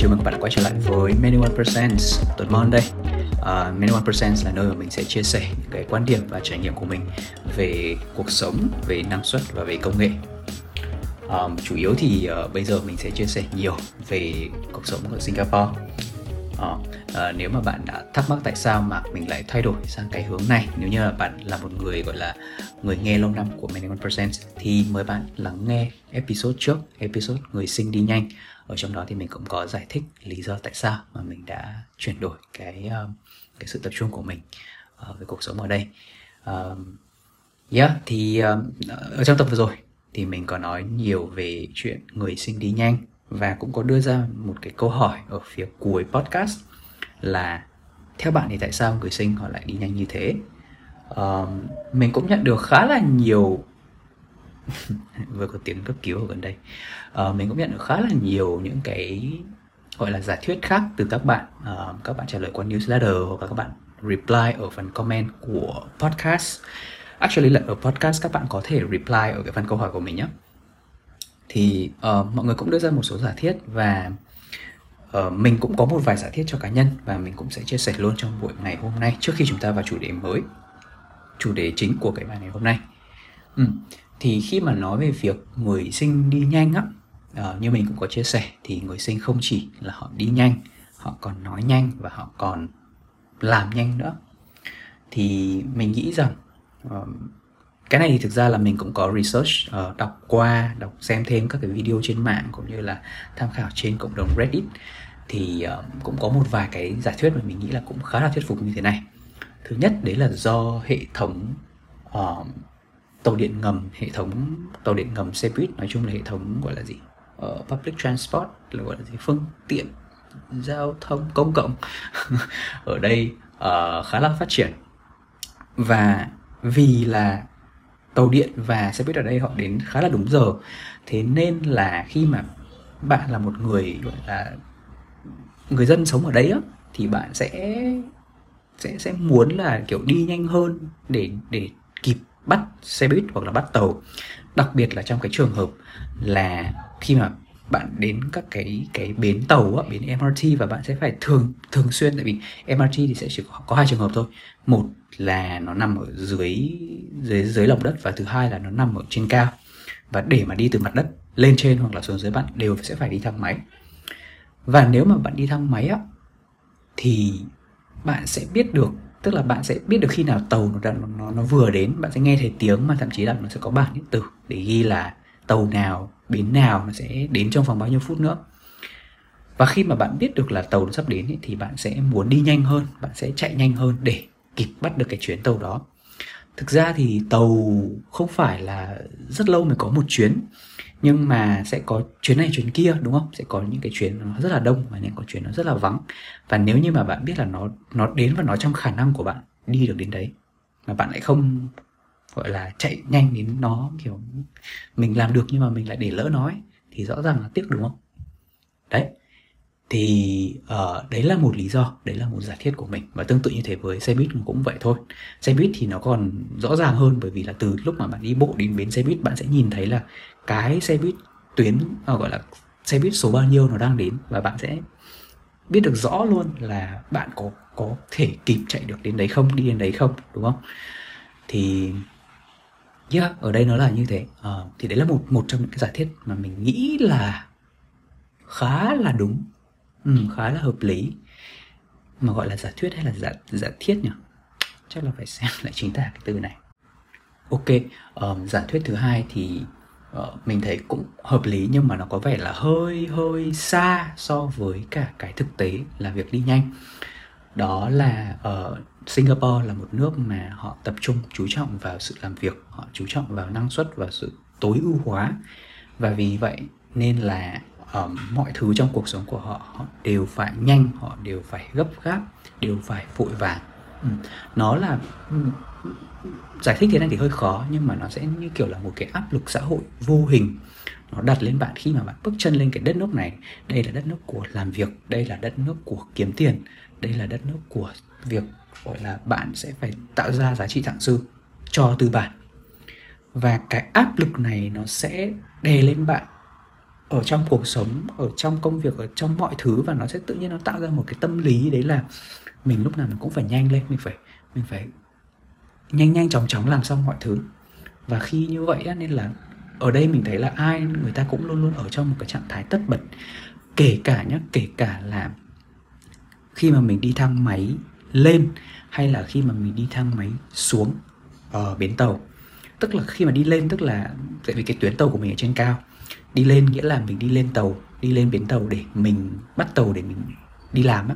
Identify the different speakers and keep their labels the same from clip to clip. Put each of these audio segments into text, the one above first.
Speaker 1: Chào mừng các bạn đã quay trở lại với Many One Percent tuần Mon đây. À, uh, Many One Percent là nơi mà mình sẽ chia sẻ những cái quan điểm và trải nghiệm của mình về cuộc sống, về năng suất và về công nghệ. Um, Chủ yếu thì uh, bây giờ mình sẽ chia sẻ nhiều về cuộc sống ở Singapore. Uh, à, nếu mà bạn đã thắc mắc tại sao mà mình lại thay đổi sang cái hướng này nếu như là bạn là một người gọi là người nghe lâu năm của Many One Percent thì mời bạn lắng nghe episode trước episode người sinh đi nhanh. Ở trong đó thì mình cũng có giải thích lý do tại sao mà mình đã chuyển đổi cái ờ, cái sự tập trung của mình ờ, về cuộc sống ở đây. Uh, yeah thì uh, ở trong tập vừa rồi thì mình có nói nhiều về chuyện người sinh đi nhanh và cũng có đưa ra một cái câu hỏi ở phía cuối podcast là theo bạn thì tại sao người sinh họ lại đi nhanh như thế? Uh, mình cũng nhận được khá là nhiều vừa có tiếng cấp cứu ở gần đây. Uh, mình cũng nhận được khá là nhiều những cái gọi là giả thuyết khác từ các bạn uh, các bạn trả lời qua newsletter hoặc là các bạn reply ở phần comment của podcast. Actually là ở podcast các bạn có thể reply ở cái phần câu hỏi của mình nhé. Thì uh, mọi người cũng đưa ra một số giả thiết và uh, mình cũng có một vài giả thiết cho cá nhân và mình cũng sẽ chia sẻ luôn trong buổi ngày hôm nay trước khi chúng ta vào chủ đề mới chủ đề chính của cái bài ngày hôm nay ừ. thì khi mà nói về việc người sinh đi nhanh á uh, như mình cũng có chia sẻ thì người sinh không chỉ là họ đi nhanh họ còn nói nhanh và họ còn làm nhanh nữa thì mình nghĩ rằng uh, cái này thì thực ra là mình cũng có research uh, đọc qua đọc xem thêm các cái video trên mạng cũng như là tham khảo trên cộng đồng reddit thì ờ, cũng có một vài cái giả thuyết mà mình nghĩ là cũng khá là thuyết phục như thế này. Thứ nhất đấy là do hệ thống uh, tàu điện ngầm hệ thống tàu điện ngầm xe buýt nói chung là hệ thống gọi là gì? Uh, public transport là gọi là gì? Phương tiện giao thông công cộng ở đây uh, khá là phát triển. Và vì là tàu điện và xe buýt ở đây họ đến khá là đúng giờ thế nên là khi mà bạn là một người gọi là người dân sống ở đấy á thì bạn sẽ sẽ sẽ muốn là kiểu đi nhanh hơn để để kịp bắt xe buýt hoặc là bắt tàu. Đặc biệt là trong cái trường hợp là khi mà bạn đến các cái cái bến tàu á, bến MRT và bạn sẽ phải thường thường xuyên tại vì MRT thì sẽ chỉ có, có hai trường hợp thôi. Một là nó nằm ở dưới dưới dưới lòng đất và thứ hai là nó nằm ở trên cao. Và để mà đi từ mặt đất lên trên hoặc là xuống dưới bạn đều sẽ phải đi thang máy và nếu mà bạn đi thang máy á thì bạn sẽ biết được tức là bạn sẽ biết được khi nào tàu nó nó nó vừa đến bạn sẽ nghe thấy tiếng mà thậm chí là nó sẽ có bảng điện tử để ghi là tàu nào bến nào nó sẽ đến trong vòng bao nhiêu phút nữa. Và khi mà bạn biết được là tàu nó sắp đến ý, thì bạn sẽ muốn đi nhanh hơn bạn sẽ chạy nhanh hơn để kịp bắt được cái chuyến tàu đó. Thực ra thì tàu không phải là rất lâu mới có một chuyến nhưng mà sẽ có chuyến này chuyến kia đúng không? Sẽ có những cái chuyến nó rất là đông và những có chuyến nó rất là vắng. Và nếu như mà bạn biết là nó nó đến và nó trong khả năng của bạn đi được đến đấy mà bạn lại không gọi là chạy nhanh đến nó kiểu mình làm được nhưng mà mình lại để lỡ nói thì rõ ràng là tiếc đúng không? Đấy. Thì uh, đấy là một lý do đấy là một giả thiết của mình. Và tương tự như thế với xe buýt cũng vậy thôi. Xe buýt thì nó còn rõ ràng hơn bởi vì là từ lúc mà bạn đi bộ đến bến xe buýt bạn sẽ nhìn thấy là cái xe buýt tuyến à, gọi là xe buýt số bao nhiêu nó đang đến và bạn sẽ biết được rõ luôn là bạn có có thể kịp chạy được đến đấy không đi đến đấy không đúng không? Thì yeah, ở đây nó là như thế. À, thì đấy là một một trong những cái giả thiết mà mình nghĩ là khá là đúng ừ, khá là hợp lý. Mà gọi là giả thuyết hay là giả giả thiết nhỉ? Chắc là phải xem lại chính tả cái từ này. Ok um, giả thuyết thứ hai thì Ờ, mình thấy cũng hợp lý nhưng mà nó có vẻ là hơi hơi xa so với cả cái thực tế là việc đi nhanh đó là ở uh, Singapore là một nước mà họ tập trung chú trọng vào sự làm việc họ chú trọng vào năng suất và sự tối ưu hóa và vì vậy nên là um, mọi thứ trong cuộc sống của họ họ đều phải nhanh họ đều phải gấp gáp đều phải vội vàng ừ. nó là ừ, giải thích thế này thì hơi khó, nhưng mà nó sẽ như kiểu là một cái áp lực xã hội vô hình. Nó đặt lên bạn khi mà bạn bước chân lên cái đất nước này. Đây là đất nước của làm việc, đây là đất nước của kiếm tiền, đây là đất nước của việc, gọi là, bạn sẽ phải tạo ra giá trị thẳng dư cho tư bản. Và cái áp lực này nó sẽ đè lên bạn ở trong cuộc sống, ở trong công việc, ở trong mọi thứ. Và nó sẽ tự nhiên nó tạo ra một cái tâm lý đấy là mình lúc nào mình cũng phải nhanh lên, mình phải mình phải nhanh nhanh chóng chóng làm xong mọi thứ. Và khi như vậy á, nên là ở đây mình thấy là ai người ta cũng luôn luôn ở trong một cái trạng thái tất bật. Kể cả nhá kể cả là khi mà mình đi thang máy lên hay là khi mà mình đi thang máy xuống ở bến tàu. Tức là khi mà đi lên tức là tại vì cái tuyến tàu của mình ở trên cao. Đi lên nghĩa là mình đi lên tàu đi lên bến tàu để mình bắt tàu để mình đi làm á.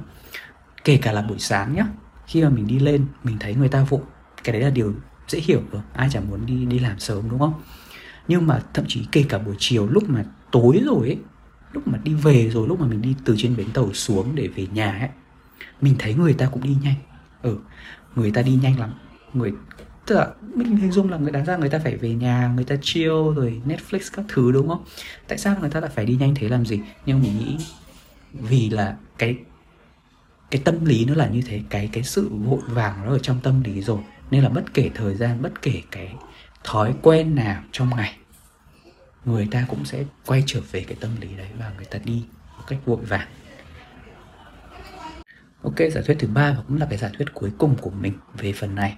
Speaker 1: Kể cả là buổi sáng nhá khi mà mình đi lên mình thấy người ta vội cái đấy là điều dễ hiểu rồi ai chẳng muốn đi đi làm sớm, đúng không? Nhưng mà thậm chí kể cả buổi chiều, lúc mà tối rồi ấy, lúc mà đi về rồi, lúc mà mình đi từ trên bến tàu xuống để về nhà ấy, mình thấy người ta cũng đi nhanh. Ừ người ta đi nhanh lắm. Người, tức là mình hình dung là người, đáng ra người ta phải về nhà, người ta chill, rồi Netflix các thứ, đúng không? Tại sao người ta lại phải đi nhanh thế, làm gì? Nhưng mình nghĩ vì là cái cái tâm lý nó là như thế, cái cái sự vội vàng nó ở trong tâm lý rồi nên là bất kể thời gian bất kể cái thói quen nào trong ngày người ta cũng sẽ quay trở về cái tâm lý đấy và người ta đi một cách vội vàng. Ok giả thuyết thứ ba và cũng là cái giả thuyết cuối cùng của mình về phần này.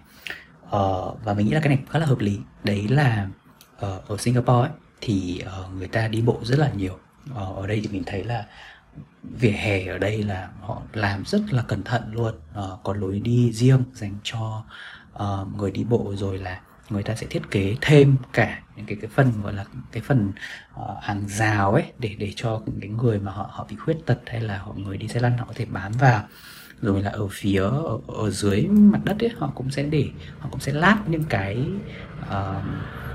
Speaker 1: Ờ, và mình nghĩ là cái này khá là hợp lý. Đấy là uh, ở Singapore ấy, thì uh, người ta đi bộ rất là nhiều. Uh, ở đây thì mình thấy là vỉa hè ở đây là họ làm rất là cẩn thận luôn. Uh, có lối đi riêng dành cho uh, người đi bộ rồi là người ta sẽ thiết kế thêm cả những cái cái phần gọi là cái phần uh, hàng rào ấy để để cho những cái người mà họ họ bị khuyết tật hay là họ người đi xe lăn họ có thể bám vào. Rồi là ở phía ở, ở dưới mặt đất ấy họ cũng sẽ để họ cũng sẽ lát những cái uh,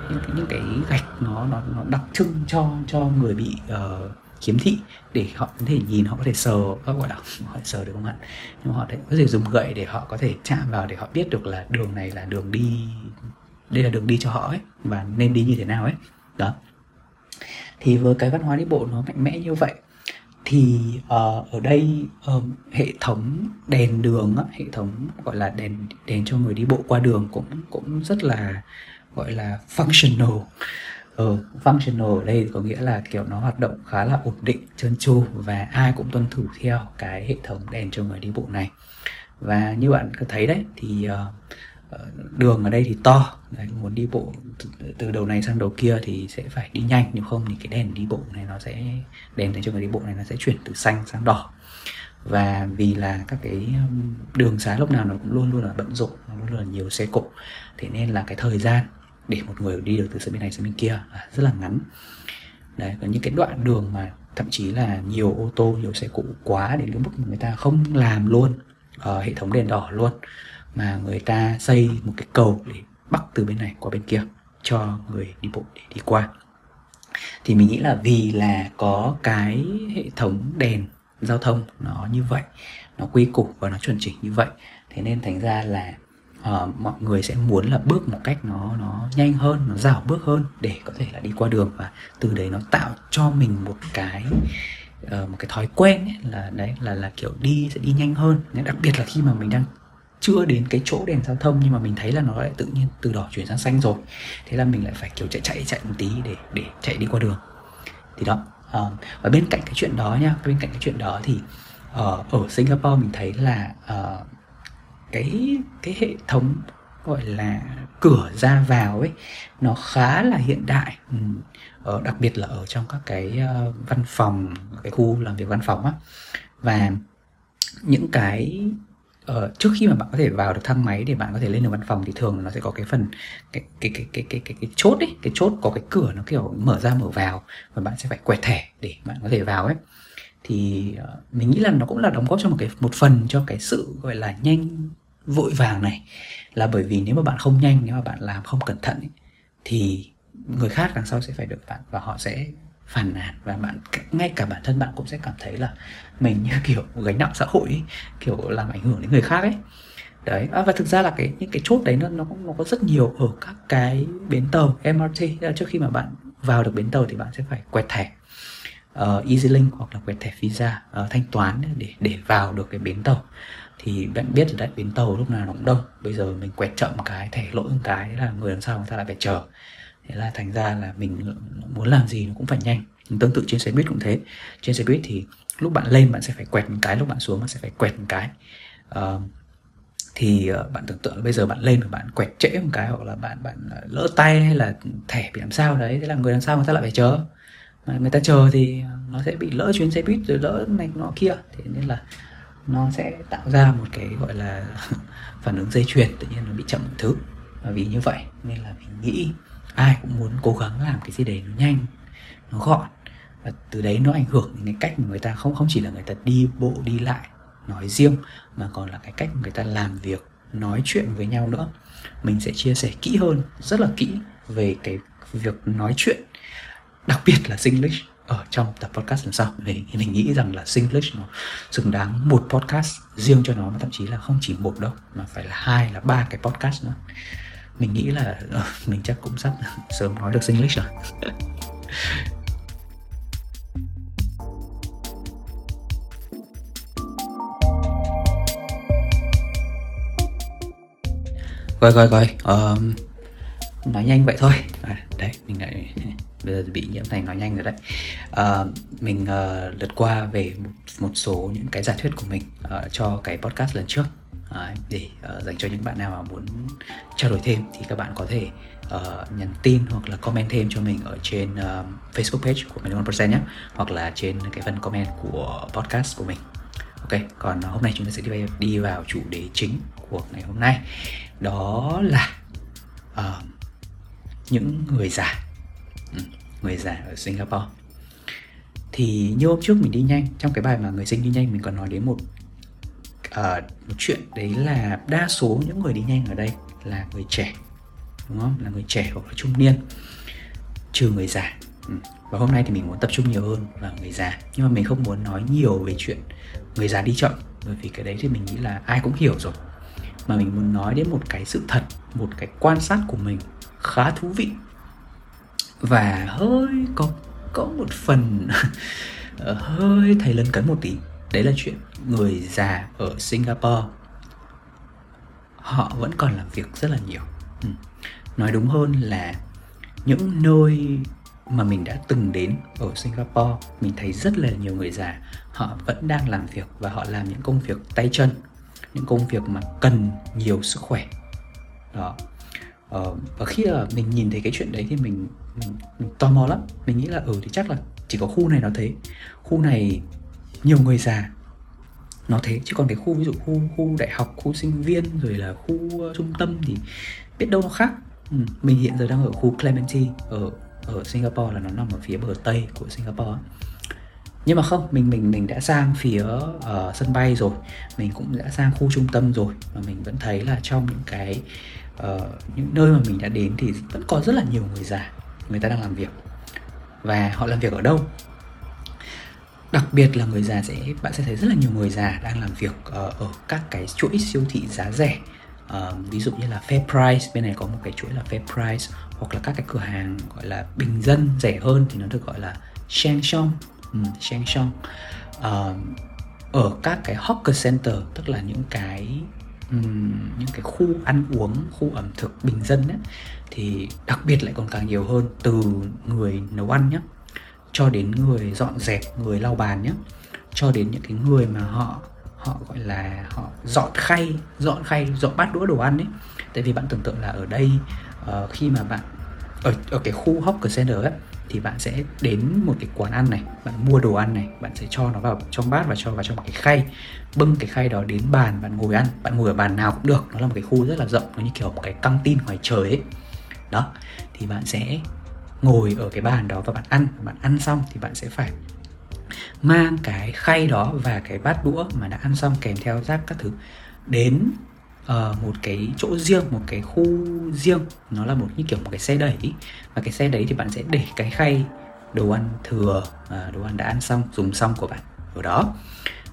Speaker 1: những những cái gạch nó nó nó đặc trưng cho cho người bị uh, khiếm thị để họ có thể nhìn họ có thể sờ các gọi là họ sờ được không ạ? Nhưng họ có thể dùng gậy để họ có thể chạm vào để họ biết được là đường này là đường đi đây là đường đi cho họ ấy và nên đi như thế nào ấy. Đó. Thì với cái văn hóa đi bộ nó mạnh mẽ như vậy thì uh, ở đây uh, hệ thống đèn đường á, hệ thống gọi là đèn đèn cho người đi bộ qua đường cũng cũng rất là gọi là functional ờ, functional ở đây có nghĩa là kiểu nó hoạt động khá là ổn định trơn tru và ai cũng tuân thủ theo cái hệ thống đèn cho người đi bộ này. Và như bạn có thấy đấy thì uh, đường ở đây thì to. Đấy, muốn đi bộ từ đầu này sang đầu kia thì sẽ phải đi nhanh nếu không thì cái đèn đi bộ này nó sẽ đèn dành cho người đi bộ này nó sẽ chuyển từ xanh sang đỏ. Và vì là các cái đường xá lúc nào nó cũng luôn luôn là bận rộn nó luôn luôn là nhiều xe cộ thế nên là cái thời gian để một người đi được từ bên này sang bên kia. Là rất là ngắn. Đấy và những cái đoạn đường mà thậm chí là nhiều ô tô nhiều xe cộ quá đến cái mức mà người ta không làm luôn uh, hệ thống đèn đỏ luôn mà người ta xây một cái cầu để bắc từ bên này qua bên kia cho người đi bộ để đi qua. Thì mình nghĩ là vì là có cái hệ thống đèn giao thông nó như vậy nó quy củ và nó chuẩn chỉnh như vậy thế nên thành ra là uh, mọi người sẽ muốn là bước một cách nó nó nhanh hơn nó dảo bước hơn để có thể là đi qua đường và từ đấy nó tạo cho mình một cái uh, một cái thói quen ấy, là đấy là là kiểu đi sẽ đi nhanh hơn. Nên đặc biệt là khi mà mình đang chưa đến cái chỗ đèn giao thông nhưng mà mình thấy là nó lại tự nhiên từ đỏ chuyển sang xanh rồi thế là mình lại phải kiểu chạy chạy chạy một tí để để chạy đi qua đường. Thì đó uh, và bên cạnh cái chuyện đó nha bên cạnh cái chuyện đó thì uh, ở Singapore mình thấy là uh, cái cái hệ thống gọi là cửa ra vào ấy nó khá là hiện đại. Ừ. ở đặc biệt là ở trong các cái uh, văn phòng cái khu làm việc văn phòng á. Và những cái uh, trước khi mà bạn có thể vào được thang máy để bạn có thể lên được văn phòng thì thường nó sẽ có cái phần cái cái cái cái cái cái, cái chốt ấy cái chốt có cái cửa nó kiểu mở ra mở vào và bạn sẽ phải quẹt thẻ để bạn có thể vào ấy. Thì uh, mình nghĩ là nó cũng là đóng góp cho một cái một phần cho cái sự gọi là nhanh vội vàng này là bởi vì nếu mà bạn không nhanh nếu mà bạn làm không cẩn thận ấy, thì người khác đằng sau sẽ phải được bạn và họ sẽ phàn nàn và bạn ngay cả bản thân bạn cũng sẽ cảm thấy là mình như kiểu gánh nặng xã hội ấy, kiểu làm ảnh hưởng đến người khác ấy. Đấy à, và thực ra là cái những cái chốt đấy nó nó nó có rất nhiều ở các cái bến tàu MRT trước khi mà bạn vào được bến tàu thì bạn sẽ phải quẹt thẻ ờ, uh, EasyLink hoặc là quẹt thẻ Visa uh, thanh toán để để vào được cái bến tàu thì bạn biết là đấy bến tàu lúc nào nó cũng đông. Bây giờ mình quẹt chậm cái thẻ lỗi một cái là người đằng sau người ta lại phải chờ. Thế là thành ra là mình muốn làm gì nó cũng phải nhanh. Tương tự trên xe buýt cũng thế. Trên xe buýt thì lúc bạn lên bạn sẽ phải quẹt một cái lúc bạn xuống bạn sẽ phải quẹt một cái. Uh, thì uh, bạn tưởng tượng là bây giờ bạn lên và bạn quẹt trễ một cái hoặc là bạn bạn ờ, lỡ tay hay là thẻ bị làm sao đấy thế là người đằng sau người ta lại phải chờ. Mà người ta chờ thì nó sẽ bị lỡ chuyến xe buýt rồi lỡ này nó kia. Thế nên là nó sẽ tạo ra một cái gọi là phản ứng dây chuyền, tự nhiên nó bị chậm một thứ. Và vì như vậy nên là mình nghĩ ai cũng muốn cố gắng làm cái gì đấy nó nhanh, nó gọn. Và từ đấy nó ảnh hưởng đến cái cách mà người ta không không chỉ là người ta đi bộ, đi lại, nói riêng, mà còn là cái cách mà người ta làm việc, nói chuyện với nhau nữa. Mình sẽ chia sẻ kỹ hơn, rất là kỹ về cái việc nói chuyện, đặc biệt là Singlish ở trong tập podcast lần sau vì mình nghĩ rằng là Singlish nó xứng đáng một podcast riêng cho nó mà thậm chí là không chỉ một đâu mà phải là hai là ba cái podcast nữa. Mình nghĩ là ờ, mình chắc cũng sắp sớm nói được Singlish rồi. Rồi rồi rồi um, nói nhanh vậy thôi. À, đấy mình lại bây giờ bị nhiễm thành nói nhanh rồi đấy. À, mình uh, lượt qua về một, một số những cái giả thuyết của mình uh, cho cái podcast lần trước. Uh, để uh, dành cho những bạn nào mà muốn trao đổi thêm thì các bạn có thể uh, nhắn tin hoặc là comment thêm cho mình ở trên uh, Facebook page của mình 1% nhé hoặc là trên cái phần comment của podcast của mình. Ok còn hôm nay chúng ta sẽ đi, đi vào chủ đề chính của ngày hôm nay. Đó là uh, những người già người già ở Singapore. Thì như hôm trước mình đi nhanh trong cái bài mà người sinh đi nhanh mình còn nói đến một uh, một chuyện đấy là đa số những người đi nhanh ở đây là người trẻ đúng không? Là người trẻ hoặc là trung niên trừ người già. Ừ. và hôm nay thì mình muốn tập trung nhiều hơn vào người già. Nhưng mà mình không muốn nói nhiều về chuyện người già đi chậm bởi vì cái đấy thì mình nghĩ là ai cũng hiểu rồi. Mà mình muốn nói đến một cái sự thật một cái quan sát của mình khá thú vị và hơi có có một phần. Ờ, hơi thầy lân cấn một tí. Đấy là chuyện người già ở Singapore. Họ vẫn còn làm việc rất là nhiều. Ừ. nói đúng hơn là những nơi mà mình đã từng đến ở Singapore, mình thấy rất là nhiều người già, họ vẫn đang làm việc và họ làm những công việc tay chân, những công việc mà cần nhiều sức khỏe. Đó. Ờ, và khi mà mình nhìn thấy cái chuyện đấy thì mình, mình, mình tò mò lắm. Mình nghĩ là ừ thì chắc là chỉ có khu này nó thế. Khu này nhiều người già nó thế. Chứ còn cái khu ví dụ khu khu đại học khu sinh viên rồi là khu uh, trung tâm thì biết đâu nó khác. Ừ, mình hiện giờ đang ở khu Clementi ở ở Singapore là nó nằm ở phía bờ tây của Singapore nhưng mà không mình mình mình đã sang phía uh, sân bay rồi. Mình cũng đã sang khu trung tâm rồi. Và mình vẫn thấy là trong những cái uh, những nơi mà mình đã đến thì vẫn có rất là nhiều người già người ta đang làm việc. Và họ làm việc ở đâu? Đặc biệt là người già sẽ bạn sẽ thấy rất là nhiều người già đang làm việc uh, ở các cái chuỗi siêu thị giá rẻ. Uh, ví dụ như là Fair Price bên này có một cái chuỗi là Fair Price hoặc là các cái cửa hàng gọi là bình dân rẻ hơn thì nó được gọi là Shang Shong um, Shang Shong uh, ở các cái hawker center tức là những cái um, những cái khu ăn uống khu ẩm thực bình dân ấy, thì đặc biệt lại còn càng nhiều hơn từ người nấu ăn nhé cho đến người dọn dẹp người lau bàn nhé cho đến những cái người mà họ họ gọi là họ dọn khay dọn khay dọn bát đũa đồ ăn ấy. Tại vì bạn tưởng tượng là ở đây uh, khi mà bạn ở ở cái khu hawker center ấy thì bạn sẽ đến một cái quán ăn này, bạn mua đồ ăn này, bạn sẽ cho nó vào trong bát và cho vào trong một cái khay. Bưng cái khay đó đến bàn, bạn ngồi ăn. Bạn ngồi ở bàn nào cũng được, nó là một cái khu rất là rộng, nó như kiểu một cái căng tin ngoài trời ấy. Đó, thì bạn sẽ ngồi ở cái bàn đó và bạn ăn. Bạn ăn xong thì bạn sẽ phải mang cái khay đó và cái bát đũa mà đã ăn xong kèm theo rác các thứ đến uh, một cái chỗ riêng một cái khu riêng. Nó là một như kiểu một cái xe đẩy. Và cái xe đấy thì bạn sẽ để cái khay đồ ăn thừa uh, đồ ăn đã ăn xong dùng xong của bạn ở đó.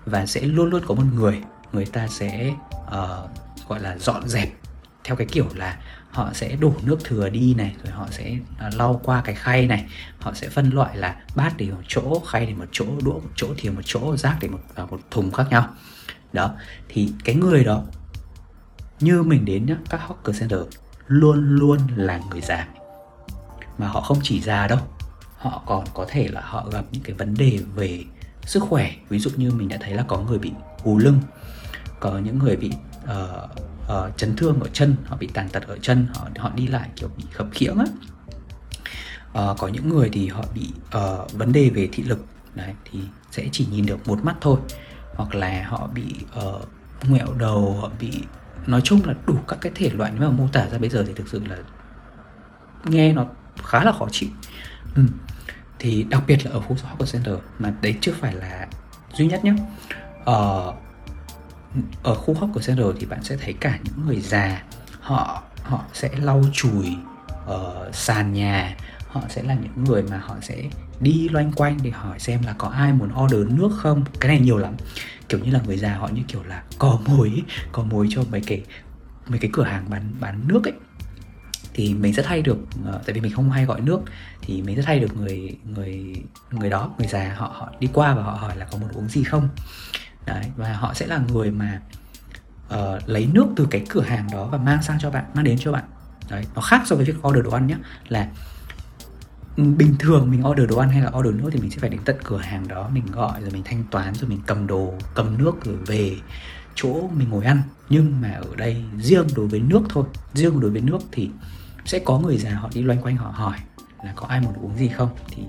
Speaker 1: Và sẽ luôn luôn có một người người ta sẽ uh, gọi là dọn dẹp theo cái kiểu là họ sẽ đổ nước thừa đi này rồi họ sẽ uh, lau qua cái khay này. Họ sẽ phân loại là bát để một chỗ khay để một chỗ đũa một chỗ thì một chỗ rác để một uh, một thùng khác nhau. Đó thì cái người đó như mình đến nhá các hawker center luôn luôn là người già. Mà họ không chỉ già đâu họ còn có thể là họ gặp những cái vấn đề về sức khỏe. Ví dụ như mình đã thấy là có người bị gù lưng có những người bị uh, uh, chấn thương ở chân họ bị tàn tật ở chân họ họ đi lại kiểu bị khập khiễng á. Uh, có những người thì họ bị uh, vấn đề về thị lực đấy thì sẽ chỉ nhìn được một mắt thôi. Hoặc là họ bị uh, ngẹo đầu họ bị nói chung là đủ các cái thể loại nếu mà mô tả ra bây giờ thì thực sự là nghe nó khá là khó chịu. Ừ. thì đặc biệt là ở khu Hawker Center mà đấy chưa phải là duy nhất nhé ở ờ, ở khu Hawker Center thì bạn sẽ thấy cả những người già, họ họ sẽ lau chùi ở sàn nhà, họ sẽ là những người mà họ sẽ đi loanh quanh để hỏi xem là có ai muốn order nước không? Cái này nhiều lắm kiểu như là người già họ như kiểu là có mồi có mối cho mấy cái mấy cái cửa hàng bán bán nước ấy. Thì mình rất hay được uh, tại vì mình không hay gọi nước thì mình rất hay được người người người đó người già họ họ đi qua và họ hỏi là có muốn uống gì không. Đấy và họ sẽ là người mà uh, lấy nước từ cái cửa hàng đó và mang sang cho bạn mang đến cho bạn. Đấy nó khác so với việc order đồ ăn nhé là bình thường mình order đồ ăn hay là order nước thì mình sẽ phải đến tận cửa hàng đó mình gọi rồi mình thanh toán rồi mình cầm đồ cầm nước rồi về chỗ mình ngồi ăn. Nhưng mà ở đây riêng đối với nước thôi riêng đối với nước thì sẽ có người già họ đi loanh quanh họ hỏi là có ai muốn uống gì không? Thì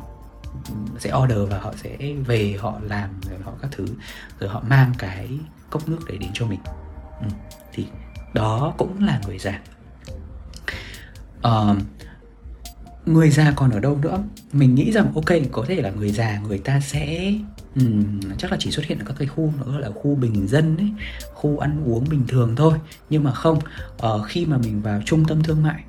Speaker 1: sẽ order và họ sẽ về họ làm rồi họ các thứ rồi họ mang cái cốc nước để đến cho mình. Ừ. thì đó cũng là người già. Uh, người già còn ở đâu nữa? Mình nghĩ rằng ok có thể là người già người ta sẽ um, chắc là chỉ xuất hiện ở các cái khu nữa là khu bình dân ấy khu ăn uống bình thường thôi. Nhưng mà không uh, khi mà mình vào trung tâm thương mại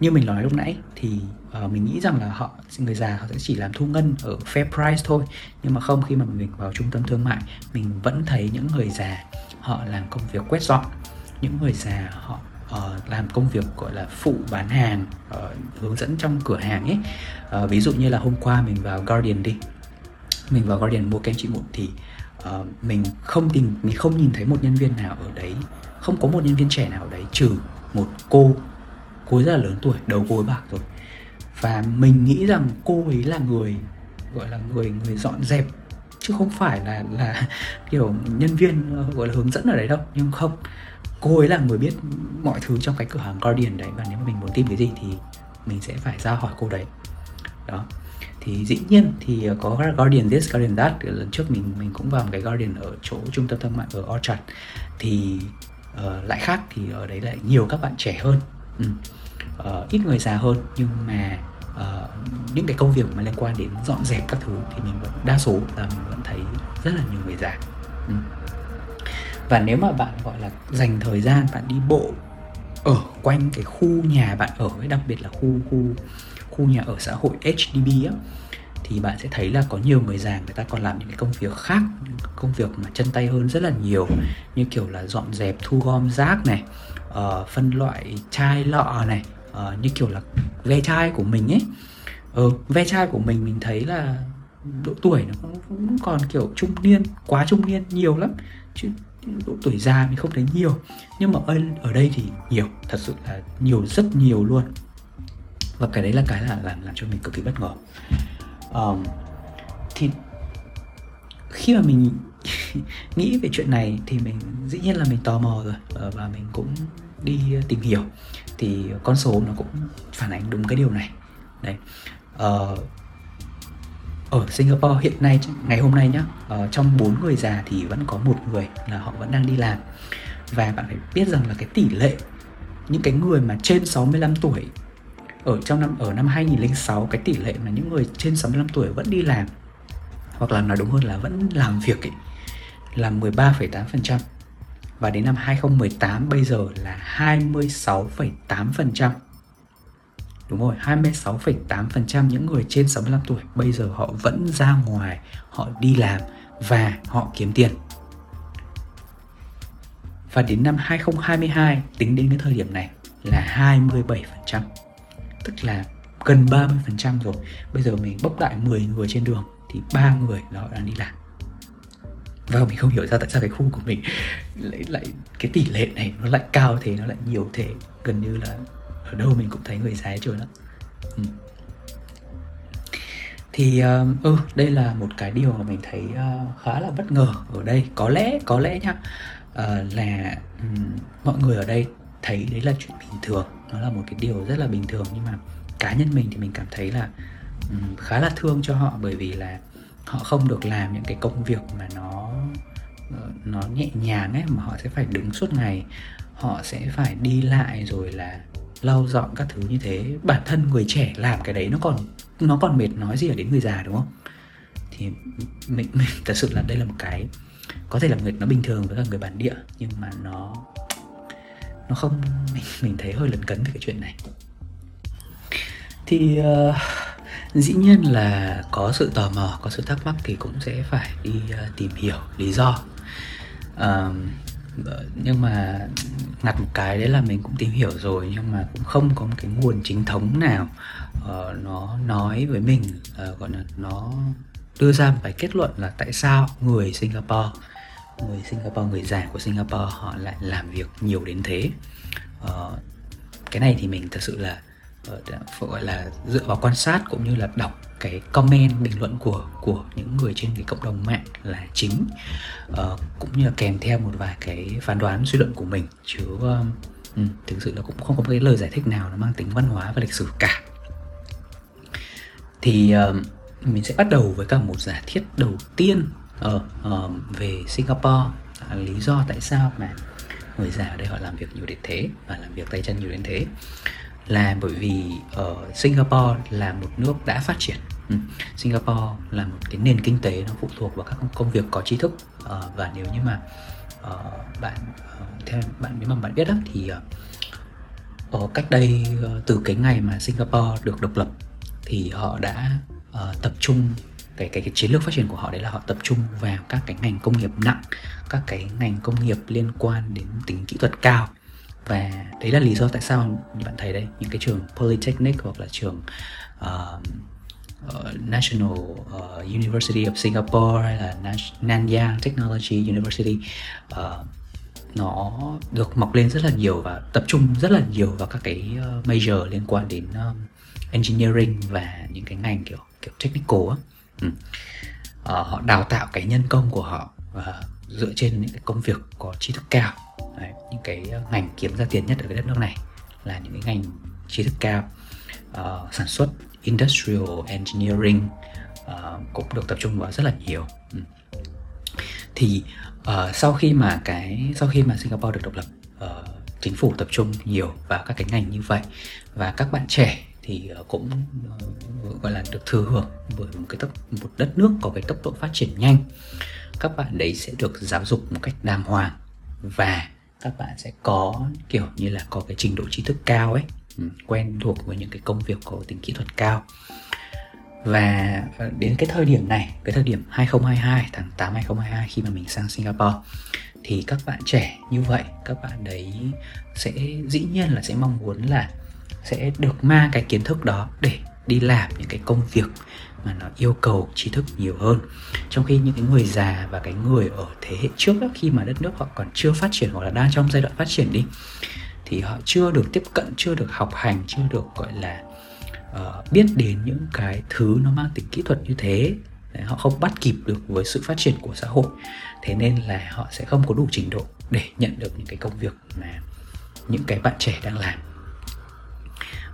Speaker 1: như mình nói lúc nãy thì uh, mình nghĩ rằng là họ người già họ sẽ chỉ làm thu ngân ở fair price thôi. Nhưng mà không khi mà mình vào trung tâm thương mại mình vẫn thấy những người già họ làm công việc quét dọn những người già họ uh, làm công việc gọi là phụ bán hàng uh, hướng dẫn trong cửa hàng ấy. Uh, ví dụ như là hôm qua mình vào Guardian đi. Mình vào Guardian mua kem trị mụn thì uh, mình không tìm mình không nhìn thấy một nhân viên nào ở đấy không có một nhân viên trẻ nào ở đấy trừ một cô cô ấy rất là lớn tuổi đầu cô ấy bạc rồi. Và mình nghĩ rằng cô ấy là người gọi là người người dọn dẹp chứ không phải là là kiểu nhân viên gọi là hướng dẫn ở đấy đâu. Nhưng không cô ấy là người biết mọi thứ trong cái cửa hàng Guardian đấy. Và nếu mà mình muốn tìm cái gì thì mình sẽ phải ra hỏi cô đấy. Đó. Thì dĩ nhiên thì có Guardian this Guardian that. Lần trước mình mình cũng vào một cái Guardian ở chỗ trung tâm thương mại ở Orchard. Thì uh, lại khác thì ở đấy lại nhiều các bạn trẻ hơn. Ừ. uh, ít người già hơn. Nhưng mà uh, những cái công việc mà liên quan đến dọn dẹp các thứ thì mình vẫn đa số là mình vẫn thấy rất là nhiều người già. Ừ. Và nếu mà bạn gọi là dành thời gian bạn đi bộ ở quanh cái khu nhà bạn ở ấy đặc biệt là khu khu khu nhà ở xã hội HDB á thì bạn sẽ thấy là có nhiều người già người ta còn làm những cái công việc khác công việc mà chân tay hơn rất là nhiều như kiểu là dọn dẹp thu gom rác này uh, phân loại chai lọ này uh, như kiểu là ve chai của mình ấy. Ờ, ve chai của mình mình thấy là độ tuổi nó cũng còn kiểu trung niên quá trung niên nhiều lắm. Chứ độ tuổi già mình không thấy nhiều. Nhưng mà ở, ở đây thì nhiều thật sự là nhiều rất nhiều luôn. Và cái đấy là cái là làm làm cho mình cực kỳ bất ngờ. Um, thì khi mà mình nghĩ về chuyện này thì mình dĩ nhiên là mình tò mò rồi ờ, và mình cũng đi tìm hiểu thì con số nó cũng phản ánh đúng cái điều này. Đấy. Ờ, ở Singapore hiện nay ngày hôm nay nhá uh, trong bốn người già thì vẫn có một người là họ vẫn đang đi làm. Và bạn phải biết rằng là cái tỷ lệ những cái người mà trên 65 tuổi ở trong năm ở năm 2006 cái tỷ lệ mà những người trên 65 tuổi vẫn đi làm hoặc là nói đúng hơn là vẫn làm việc ấy là 13,8% và đến năm 2018 bây giờ là 26,8% Đúng rồi, 26,8% những người trên 65 tuổi bây giờ họ vẫn ra ngoài, họ đi làm và họ kiếm tiền. Và đến năm 2022 tính đến cái thời điểm này là 27%. Tức là gần 30% rồi. Bây giờ mình bốc lại 10 người trên đường thì ba người đó đang đi làm. Và mình không hiểu ra tại sao cái khu của mình lại lại cái tỷ lệ này nó lại cao thế, nó lại nhiều thế, gần như là ở đâu mình cũng thấy người già hết trơn á ừ. thì uh, ừ đây là một cái điều mà mình thấy uh, khá là bất ngờ ở đây. Có lẽ có lẽ nhá uh, là um, mọi người ở đây thấy đấy là chuyện bình thường. Nó là một cái điều rất là bình thường nhưng mà cá nhân mình thì mình cảm thấy là um, khá là thương cho họ bởi vì là họ không được làm những cái công việc mà nó ờ, nó nhẹ nhàng ấy mà họ sẽ phải đứng suốt ngày. Họ sẽ phải đi lại rồi là lau dọn các thứ như thế. Bản thân người trẻ làm cái đấy nó còn nó còn mệt nói gì ở đến người già đúng không? Thì mình, mình thật sự là đây là một cái có thể là người nó bình thường với cả người bản địa nhưng mà nó nó không mình mình thấy hơi lấn cấn về cái chuyện này. Thì uh, dĩ nhiên là có sự tò mò có sự thắc mắc thì cũng sẽ phải đi uh, tìm hiểu lý do. Uh, nhưng mà ngặt một cái đấy là mình cũng tìm hiểu rồi nhưng mà cũng không có một cái nguồn chính thống nào uh, nó nói với mình uh, gọi là nó đưa ra một cái kết luận là tại sao người Singapore người Singapore người già của Singapore họ lại làm việc nhiều đến thế. Uh, cái này thì mình thật sự là uh, Ờ, gọi là dựa vào quan sát cũng như là đọc cái comment bình luận của của những người trên cái cộng đồng mạng là chính. Uh, cũng như là kèm theo một vài cái phán đoán suy luận của mình. Chứ um, ừ, thực sự là cũng không có một cái lời giải thích nào nó mang tính văn hóa và lịch sử cả. Thì uh, mình sẽ bắt đầu với cả một giả thiết đầu tiên uh, uh, về Singapore. Uh, lý do tại sao mà người già ở đây họ làm việc nhiều đến thế và làm việc tay chân nhiều đến thế? Là bởi vì ở Singapore là một nước đã phát triển ừ. Singapore là một cái nền kinh tế nó phụ thuộc vào các công việc có trí thức ờ, và nếu như mà ờ, bạn theo bạn nếu mà bạn biết đó thì ở cách đây từ cái ngày mà Singapore được độc lập thì họ đã tập trung cái, cái cái chiến lược phát triển của họ đấy là họ tập trung vào các cái ngành công nghiệp nặng các cái ngành công nghiệp liên quan đến tính kỹ thuật cao và đấy là lý do tại sao bạn thấy đấy những cái trường polytechnic hoặc là trường uh, uh, National uh, University of Singapore hay là Nanyang Technology University uh, nó được mọc lên rất là nhiều và tập trung rất là nhiều vào các cái major liên quan đến um, engineering và những cái ngành kiểu kiểu technical á. Ừ. Uh, họ đào tạo cái nhân công của họ uh, dựa trên những cái công việc có trí thức cao Đấy, những cái ờ, ngành kiếm ra tiền nhất ở cái đất nước này là những cái ngành trí thức cao. Uh, sản xuất industrial engineering uh, cũng được tập trung vào rất là nhiều. Ừ. thì uh, sau khi mà cái sau khi mà Singapore được độc lập uh, chính phủ tập trung nhiều vào các cái ngành như vậy và các bạn trẻ thì cũng uh, gọi là được thừa hưởng bởi một cái tốc một đất nước có cái tốc độ phát triển nhanh các bạn đấy sẽ được giáo dục một cách đàng hoàng và các bạn sẽ có, kiểu như là, có cái trình độ trí thức cao ấy. Ừ, quen thuộc với những cái công việc có tính kỹ thuật cao. Và ờ, đến cái thời điểm này, cái thời điểm 2022 tháng 8 2022 khi mà mình sang Singapore, thì các bạn trẻ như vậy, các bạn đấy sẽ, dĩ nhiên là sẽ mong muốn là sẽ được mang cái kiến thức đó để đi làm những cái công việc mà nó yêu cầu trí thức nhiều hơn. Trong khi những cái người già và cái người ở thế hệ trước đó, khi mà đất nước họ còn chưa phát triển hoặc là đang trong giai đoạn phát triển đi thì họ chưa được tiếp cận chưa được học hành chưa được gọi là uh, biết đến những cái thứ nó mang tính kỹ thuật như thế. Đấy, họ không bắt kịp được với sự phát triển của xã hội. Thế nên là họ sẽ không có đủ trình độ để nhận được những cái công việc mà những cái bạn trẻ đang làm.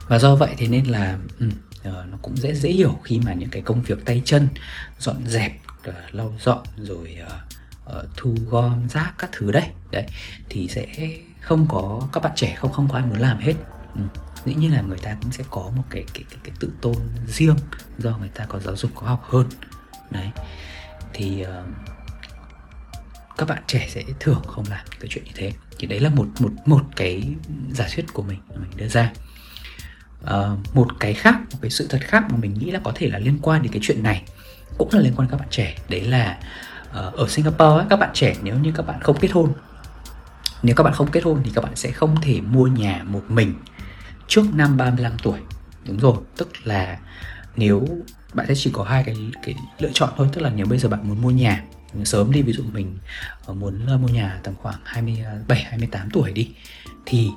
Speaker 1: Và do vậy thế nên là um, Ờ, nó cũng dễ dễ hiểu khi mà những cái công việc tay chân dọn dẹp uh, lau dọn rồi uh, uh, thu gom rác các thứ đấy. Đấy thì sẽ không có các bạn trẻ không không có ai muốn làm hết. Ừ. dĩ nhiên là người ta cũng sẽ có một cái cái cái, cái tự tôn riêng do người ta có giáo dục có học hơn. Đấy thì uh, các bạn trẻ sẽ thường không làm cái chuyện như thế. Thì đấy là một một một cái giả thuyết của mình mình đưa ra uh, một cái khác một cái sự thật khác mà mình nghĩ là có thể là liên quan đến cái chuyện này cũng là liên quan đến các bạn trẻ. Đấy là uh, ở Singapore ấy, các bạn trẻ nếu như các bạn không kết hôn nếu các bạn không kết hôn thì các bạn sẽ không thể mua nhà một mình trước năm 35 tuổi. Đúng rồi tức là nếu bạn sẽ chỉ có hai cái cái lựa chọn thôi tức là nếu bây giờ bạn muốn mua nhà sớm đi ví dụ mình ờ, muốn mua nhà tầm khoảng 27 28 tuổi đi thì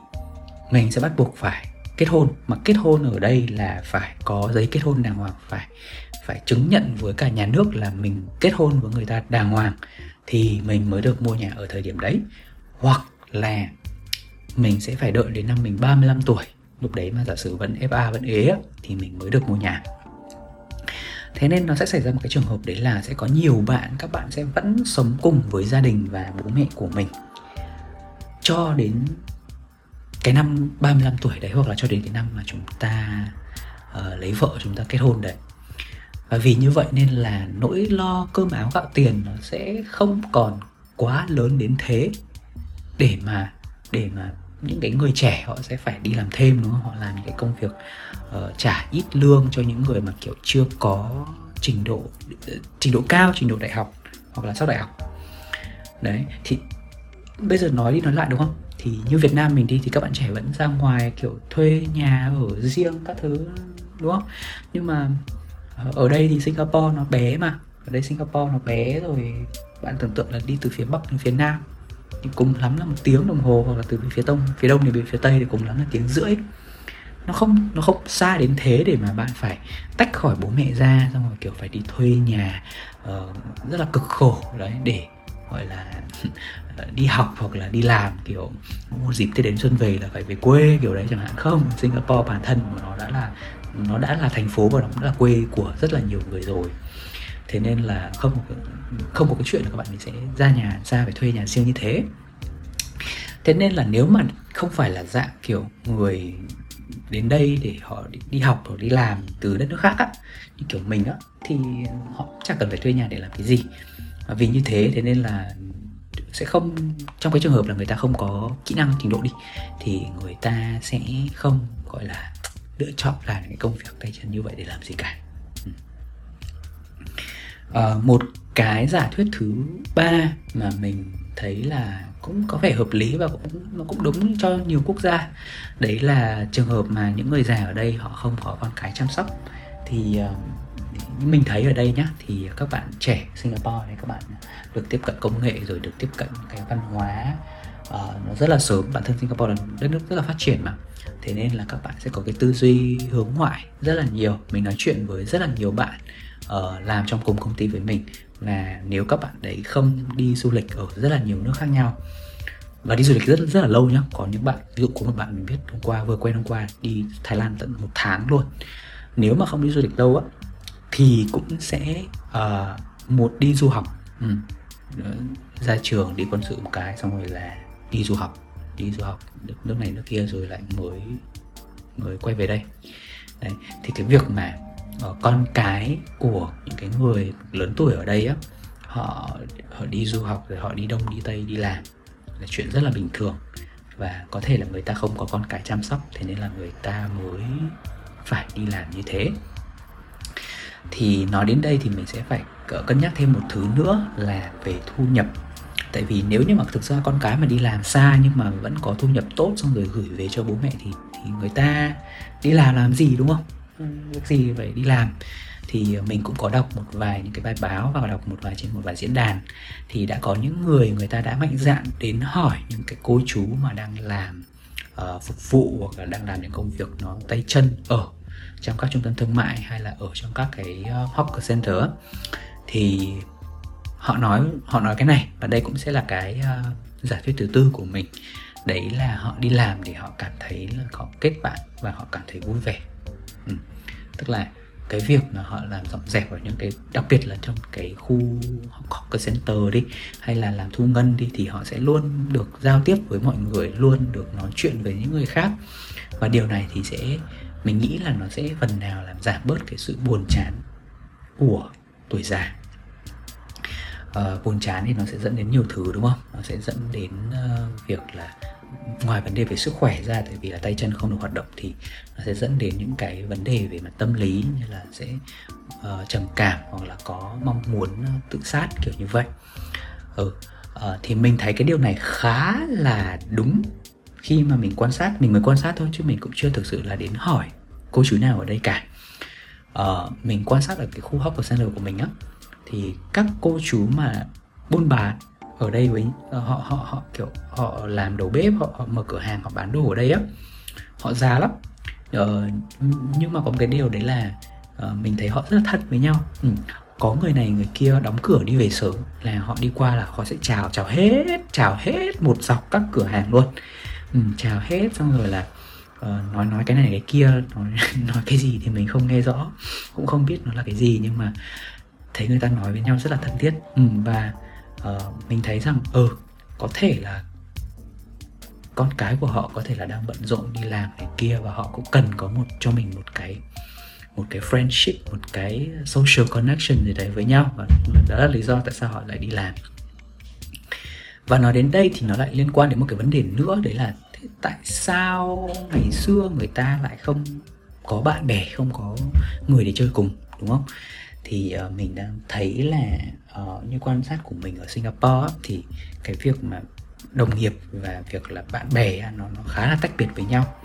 Speaker 1: mình sẽ bắt buộc phải kết hôn, mà kết hôn ở đây là phải có giấy kết hôn đàng hoàng, phải phải chứng nhận với cả nhà nước là mình kết hôn với người ta đàng hoàng thì mình mới được mua nhà ở thời điểm đấy. Hoặc là mình sẽ phải đợi đến năm mình 35 tuổi, lúc đấy mà giả sử vẫn FA vẫn ế thì mình mới được mua nhà. Thế nên nó sẽ xảy ra một cái trường hợp đấy là sẽ có nhiều bạn, các bạn sẽ vẫn sống cùng với gia đình và bố mẹ của mình. Cho đến cái năm 35 tuổi đấy hoặc là cho đến cái năm mà chúng ta uh, lấy vợ chúng ta kết hôn đấy. Và vì như vậy nên là nỗi lo cơm áo gạo tiền nó sẽ không còn quá lớn đến thế để mà để mà những cái người trẻ họ sẽ phải đi làm thêm đúng không? Họ làm những cái công việc uh, trả ít lương cho những người mà kiểu chưa có trình độ ờ, trình độ cao trình độ đại học hoặc là sau đại học. Đấy thì bây giờ nói đi nói lại đúng không? Thì như Việt Nam mình đi thì các bạn trẻ vẫn ra ngoài kiểu thuê nhà ở riêng các thứ đúng không? Nhưng mà ờ, ở đây thì Singapore nó bé mà. Ở đây Singapore nó bé rồi bạn tưởng tượng là đi từ phía bắc đến phía nam thì cùng lắm là một tiếng đồng hồ hoặc là từ phía đông phía đông đến phía tây thì cùng lắm là tiếng rưỡi. Nó không nó không xa đến thế để mà bạn phải tách khỏi bố mẹ ra xong rồi kiểu phải đi thuê nhà uh, rất là cực khổ đấy để gọi là đi học hoặc là đi làm, kiểu một dịp tết đến xuân về là phải về quê kiểu đấy chẳng hạn. Không, singapore bản thân của nó đã là, nó đã là thành phố và nó cũng là quê của rất là nhiều người rồi. Thế nên là không không có cái chuyện là các bạn mình sẽ ra nhà, ra phải thuê nhà riêng như thế. Thế nên là nếu mà không phải là dạng, kiểu, người đến đây để họ đi học hoặc đi làm từ đất nước khác á, như kiểu mình á, thì họ chẳng cần phải thuê nhà để làm cái gì. Và vì như thế thế nên là sẽ không trong cái trường hợp là người ta không có kỹ năng trình độ đi thì người ta sẽ không gọi là lựa chọn làm cái công việc tay chân như vậy để làm gì cả. À, một cái giả thuyết thứ ba mà mình thấy là cũng có vẻ hợp lý và cũng nó cũng đúng cho nhiều quốc gia đấy là trường hợp mà những người già ở đây họ không có con cái chăm sóc thì uh, mình thấy ở đây nhá thì các bạn trẻ Singapore này các bạn được tiếp cận công nghệ rồi được tiếp cận cái văn hóa uh, nó rất là sớm. Bản thân Singapore là đất nước rất là phát triển mà. Thế nên là các bạn sẽ có cái tư duy hướng ngoại rất là nhiều. Mình nói chuyện với rất là nhiều bạn uh, làm trong cùng công ty với mình là nếu các bạn đấy không đi du lịch ở rất là nhiều nước khác nhau và đi du lịch rất rất là lâu nhá có những bạn ví dụ có một bạn mình biết hôm qua vừa quen hôm qua đi Thái Lan tận một tháng luôn. Nếu mà không đi du lịch đâu á thì cũng sẽ uh, một đi du học. Ừ. Ờ, ra trường đi quân sự một cái xong rồi là đi du học đi du học được nước này nước kia rồi lại mới mới quay về đây. Đấy thì cái việc mà uh, con cái của những cái người lớn tuổi ở đây á họ họ đi du học rồi họ đi đông đi tây đi làm là chuyện rất là bình thường. Và có thể là người ta không có con cái chăm sóc thế nên là người ta mới phải đi làm như thế thì nói đến đây thì mình sẽ phải cân nhắc thêm một thứ nữa là về thu nhập. Tại vì nếu như mà thực ra con cái mà đi làm xa nhưng mà vẫn có thu nhập tốt xong rồi gửi về cho bố mẹ thì thì người ta đi làm làm gì đúng không? Việc gì phải đi làm? Thì mình cũng có đọc một vài những cái bài báo và đọc một vài trên một vài diễn đàn. Thì đã có những người người ta đã mạnh dạn đến hỏi những cái cô chú mà đang làm uh, phục vụ hoặc là đang làm những công việc nó tay chân ở trong các trung tâm thương mại hay là ở trong các cái ờ, hawker center thì họ nói họ nói cái này và đây cũng sẽ là cái uh, giả thuyết thứ tư của mình. Đấy là họ đi làm để họ cảm thấy là họ kết bạn và họ cảm thấy vui vẻ. Ừ. tức là cái việc mà họ làm dọn dẹp ở những cái đặc biệt là trong cái khu hawker center đi hay là làm thu ngân đi thì họ sẽ luôn được giao tiếp với mọi người luôn được nói chuyện với những người khác. Và điều này thì sẽ mình nghĩ là nó sẽ phần nào làm giảm bớt cái sự buồn chán của tuổi già. Uh, buồn chán thì nó sẽ dẫn đến nhiều thứ đúng không? Nó sẽ dẫn đến uh, việc là ngoài vấn đề về sức khỏe ra tại vì là tay chân không được hoạt động thì nó sẽ dẫn đến những cái vấn đề về mặt tâm lý như là sẽ uh, trầm cảm hoặc là có mong muốn tự sát kiểu như vậy. Ừ uh, thì mình thấy cái điều này khá là đúng khi mà mình quan sát mình mới quan sát thôi chứ mình cũng chưa thực sự là đến hỏi cô chú nào ở đây cả. Uh, mình quan sát ở cái khu hawker center của mình á thì các cô chú mà buôn bán ở đây với ờ, họ họ họ kiểu họ làm đầu bếp họ, họ mở cửa hàng họ bán đồ ở đây á họ già lắm. Ờ, nhưng mà có một cái điều đấy là uh, mình thấy họ rất là thật với nhau. Ừ. có người này người kia đóng cửa đi về sớm là họ đi qua là họ sẽ chào chào hết chào hết một dọc các cửa hàng luôn ừ, chào hết xong rồi là uh, nói nói cái này cái kia nói nói cái gì thì mình không nghe rõ cũng không biết nó là cái gì nhưng mà thấy người ta nói với nhau rất là thân thiết. Ừ, và uh, mình thấy rằng ừ có thể là con cái của họ có thể là đang bận rộn đi làm này kia và họ cũng cần có một cho mình một cái một cái friendship một cái social connection gì đấy với nhau. Và đó là lý do tại sao họ lại đi làm và nói đến đây thì nó lại liên quan đến một cái vấn đề nữa đấy là tại sao ngày xưa người ta lại không có bạn bè không có người để chơi cùng đúng không? Thì uh, mình đang thấy là uh, như quan sát của mình ở Singapore thì cái việc mà đồng nghiệp và việc là bạn bè nó nó khá là tách biệt với nhau.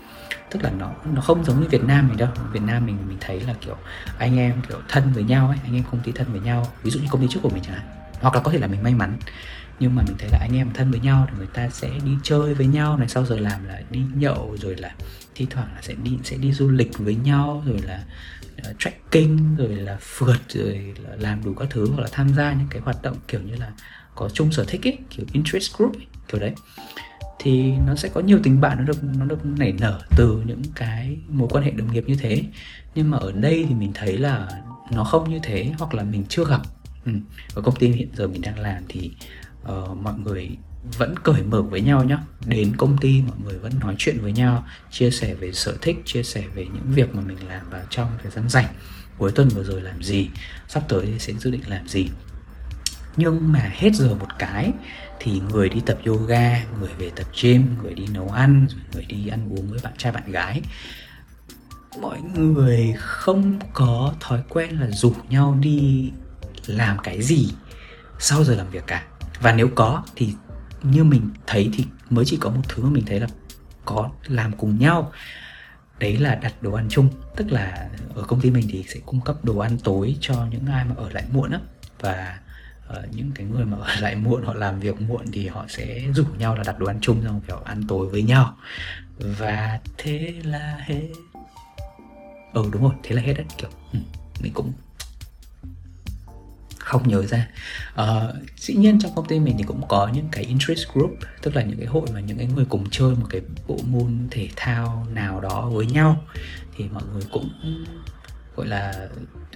Speaker 1: Tức là nó nó không giống như Việt Nam mình đâu. Việt Nam mình mình thấy là kiểu anh em kiểu thân với nhau ấy anh em công ty thân với nhau. Ví dụ như công ty trước của mình chẳng hạn hoặc là có thể là mình may mắn nhưng mà mình thấy là anh em thân với nhau thì người ta sẽ đi chơi với nhau này sau giờ làm là đi nhậu rồi là thi thoảng là sẽ đi sẽ đi du lịch với nhau rồi là uh, trekking rồi là phượt rồi là làm đủ các thứ hoặc là tham gia những cái hoạt động kiểu như là có chung sở thích ấy kiểu interest group ấy, kiểu đấy thì nó sẽ có nhiều tình bạn nó được nó được nảy nở từ những cái mối quan hệ đồng nghiệp như thế nhưng mà ở đây thì mình thấy là nó không như thế hoặc là mình chưa gặp ừ. ở công ty hiện giờ mình đang làm thì uh, mọi người vẫn cởi mở với nhau nhé đến công ty mọi người vẫn nói chuyện với nhau chia sẻ về sở thích chia sẻ về những việc mà mình làm vào trong thời gian rảnh. Cuối tuần vừa rồi làm gì? Sắp tới thì sẽ dự định làm gì? Nhưng mà hết giờ một cái thì người đi tập yoga người về tập gym người đi nấu ăn người đi ăn uống với bạn trai bạn gái mọi người không có thói quen là rủ nhau đi làm cái gì sau giờ làm việc cả và nếu có thì như mình thấy thì mới chỉ có một thứ mà mình thấy là có làm cùng nhau. Đấy là đặt đồ ăn chung tức là ở công ty mình thì sẽ cung cấp đồ ăn tối cho những ai mà ở lại muộn á. Và uh, những cái người mà ở lại muộn họ làm việc muộn thì họ sẽ rủ nhau là đặt đồ ăn chung xong kiểu ăn tối với nhau. Và thế là hết. Ừ đúng rồi thế là hết đấy kiểu ừ, mình cũng không nhớ ra. Uh, dĩ nhiên trong công ty mình thì cũng có những cái interest group tức là những cái hội mà những cái người cùng chơi một cái bộ môn thể thao nào đó với nhau thì mọi người cũng gọi là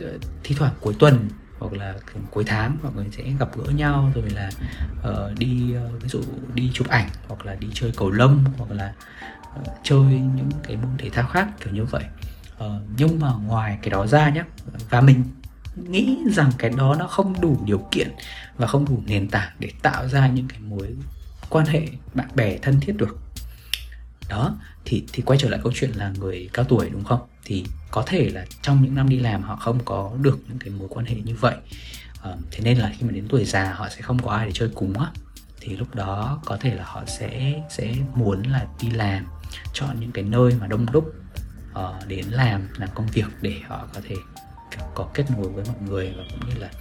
Speaker 1: ờ, thi thoảng cuối tuần hoặc là cuối tháng mọi người sẽ gặp gỡ nhau rồi là uh, đi uh, ví dụ đi chụp ảnh hoặc là đi chơi cầu lông hoặc là uh, chơi những cái môn thể thao khác kiểu như vậy. Uh, nhưng mà ngoài cái đó ra nhé và mình nghĩ rằng cái đó nó không đủ điều kiện và không đủ nền tảng để tạo ra những cái mối quan hệ bạn bè thân thiết được. Đó thì thì quay trở lại câu chuyện là người cao tuổi đúng không? Thì có thể là trong những năm đi làm họ không có được những cái mối quan hệ như vậy. À, thế nên là khi mà đến tuổi già họ sẽ không có ai để chơi cùng á. Thì lúc đó có thể là họ sẽ sẽ muốn là đi làm chọn những cái nơi mà đông đúc uh, đến làm làm công việc để họ có thể có kết nối với mọi người và cũng như là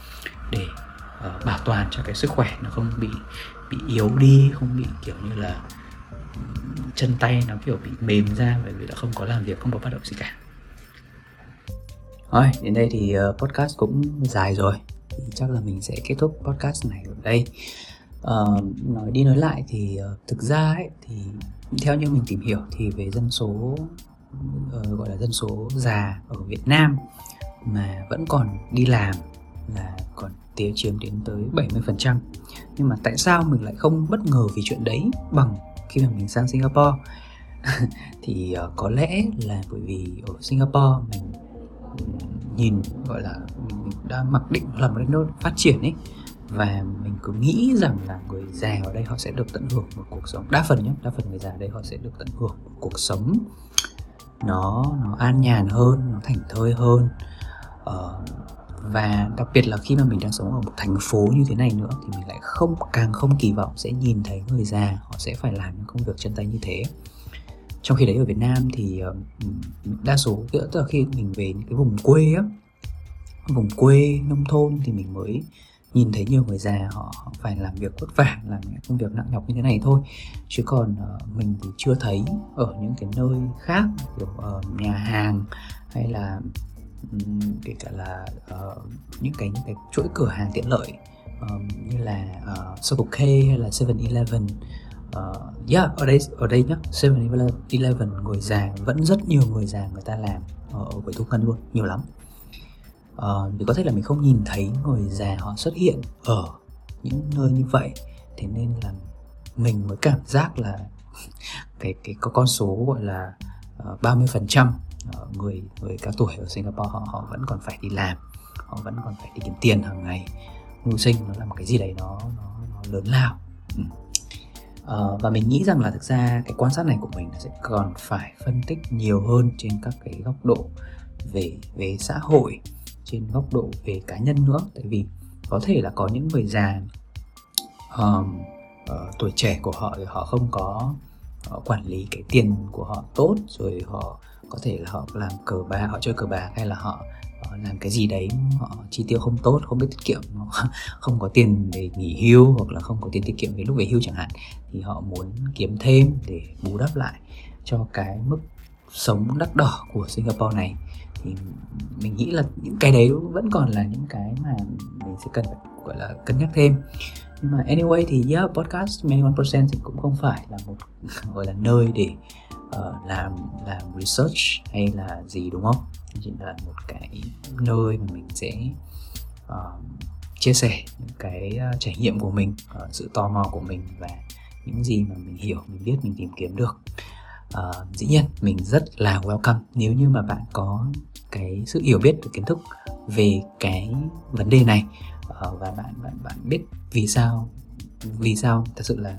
Speaker 1: để uh, bảo toàn cho cái sức khỏe nó không bị bị yếu đi không bị kiểu như là chân tay nó kiểu bị mềm ra bởi vì là không có làm việc không có hoạt động gì cả. Rồi đến đây thì uh, podcast cũng dài rồi. Thì chắc là mình sẽ kết thúc podcast này ở đây. Uh, nói đi nói lại thì uh, thực ra ấy thì theo như mình tìm hiểu thì về dân số uh, gọi là dân số già ở Việt Nam mà vẫn còn đi làm là còn tiêu chiếm đến tới 70% nhưng mà tại sao mình lại không bất ngờ vì chuyện đấy bằng khi mà mình sang Singapore? Thì uh, có lẽ là bởi vì ở Singapore mình nhìn gọi là mình, mình đã mặc định là một đất nước phát triển ấy và mình cứ nghĩ rằng là người già ở đây họ sẽ được tận hưởng một cuộc sống đa phần nhé đa phần người già ở đây họ sẽ được tận hưởng một cuộc sống nó nó an nhàn hơn nó thảnh thơi hơn. Ờ, và đặc biệt là khi mà mình đang sống ở một thành phố như thế này nữa thì mình lại không càng không kỳ vọng sẽ nhìn thấy người già họ sẽ phải làm những công việc chân tay như thế. Trong khi đấy ở Việt Nam thì ờ, đa số tức là khi mình về những cái vùng quê á vùng quê nông thôn thì mình mới nhìn thấy nhiều người già họ, họ phải làm việc vất vả làm những công việc nặng nhọc như thế này thôi. Chứ còn uh, mình thì chưa thấy ở những cái nơi khác kiểu ở nhà hàng hay là kể cả là uh, những cái những cái chuỗi cửa hàng tiện lợi um, như là uh, Circle K hay là 7-Eleven uh, ờ, yeah ở đây ở đây nhá 7-Eleven người già vẫn rất nhiều người già người ta làm ở quầy thu ngân luôn nhiều lắm uh, vì có thể là mình không nhìn thấy người già họ xuất hiện ở những nơi như vậy thế nên là mình mới cảm giác là cái cái có con số gọi là ba mươi phần trăm. Ờ, người người cao tuổi ở Singapore họ họ vẫn còn phải đi làm họ vẫn còn phải đi kiếm tiền hàng ngày. Mưu sinh nó là một cái gì đấy nó nó, nó lớn lao. Ừ. uh, và mình nghĩ rằng là thực ra cái quan sát này của mình sẽ còn phải phân tích nhiều hơn trên các cái góc độ về về xã hội trên góc độ về cá nhân nữa. Tại vì có thể là có những người già um, uh, tuổi trẻ của họ thì họ không có họ quản lý cái tiền của họ tốt rồi họ có thể là họ làm cờ bạc họ chơi cờ bạc hay là họ, làm cái gì đấy họ chi tiêu không tốt không biết tiết kiệm không có tiền để nghỉ hưu hoặc là không có tiền tiết kiệm về lúc về hưu chẳng hạn thì họ muốn kiếm thêm để bù đắp lại cho cái mức sống đắt đỏ của Singapore này. Thì mình nghĩ là những cái đấy vẫn còn là những cái mà mình sẽ cần phải gọi là cân nhắc thêm. Nhưng mà anyway thì yeah, podcast 21% thì cũng không phải là một gọi là nơi để uh, làm làm research hay là gì đúng không? Chỉ là một cái nơi mà mình sẽ uh, chia sẻ những cái uh, trải nghiệm của mình uh, sự tò mò của mình và những gì mà mình hiểu mình biết mình tìm kiếm được. Uh, dĩ nhiên mình rất là welcome nếu như mà bạn có cái sự hiểu biết và kiến thức về cái vấn đề này uh, và bạn bạn bạn biết vì sao vì sao thật sự là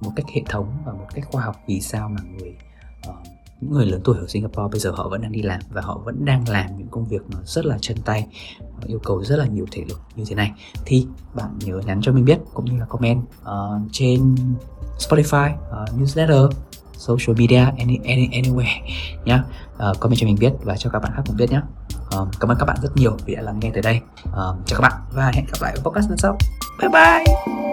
Speaker 1: một cách hệ thống và một cách khoa học vì sao mà người uh, những người lớn tuổi ở Singapore bây giờ họ vẫn đang đi làm và họ vẫn đang làm những công việc nó rất là chân tay yêu cầu rất là nhiều thể lực như thế này. Thì bạn nhớ nhắn cho mình biết cũng như là comment uh, trên Spotify uh, newsletter social media any, any, anywhere nhá. Uh, comment cho mình biết và cho các bạn khác cũng biết nhé uh, cảm ơn các bạn rất nhiều vì đã lắng nghe tới đây. Uh, chào các bạn và hẹn gặp lại ở podcast lần sau. Bye bye!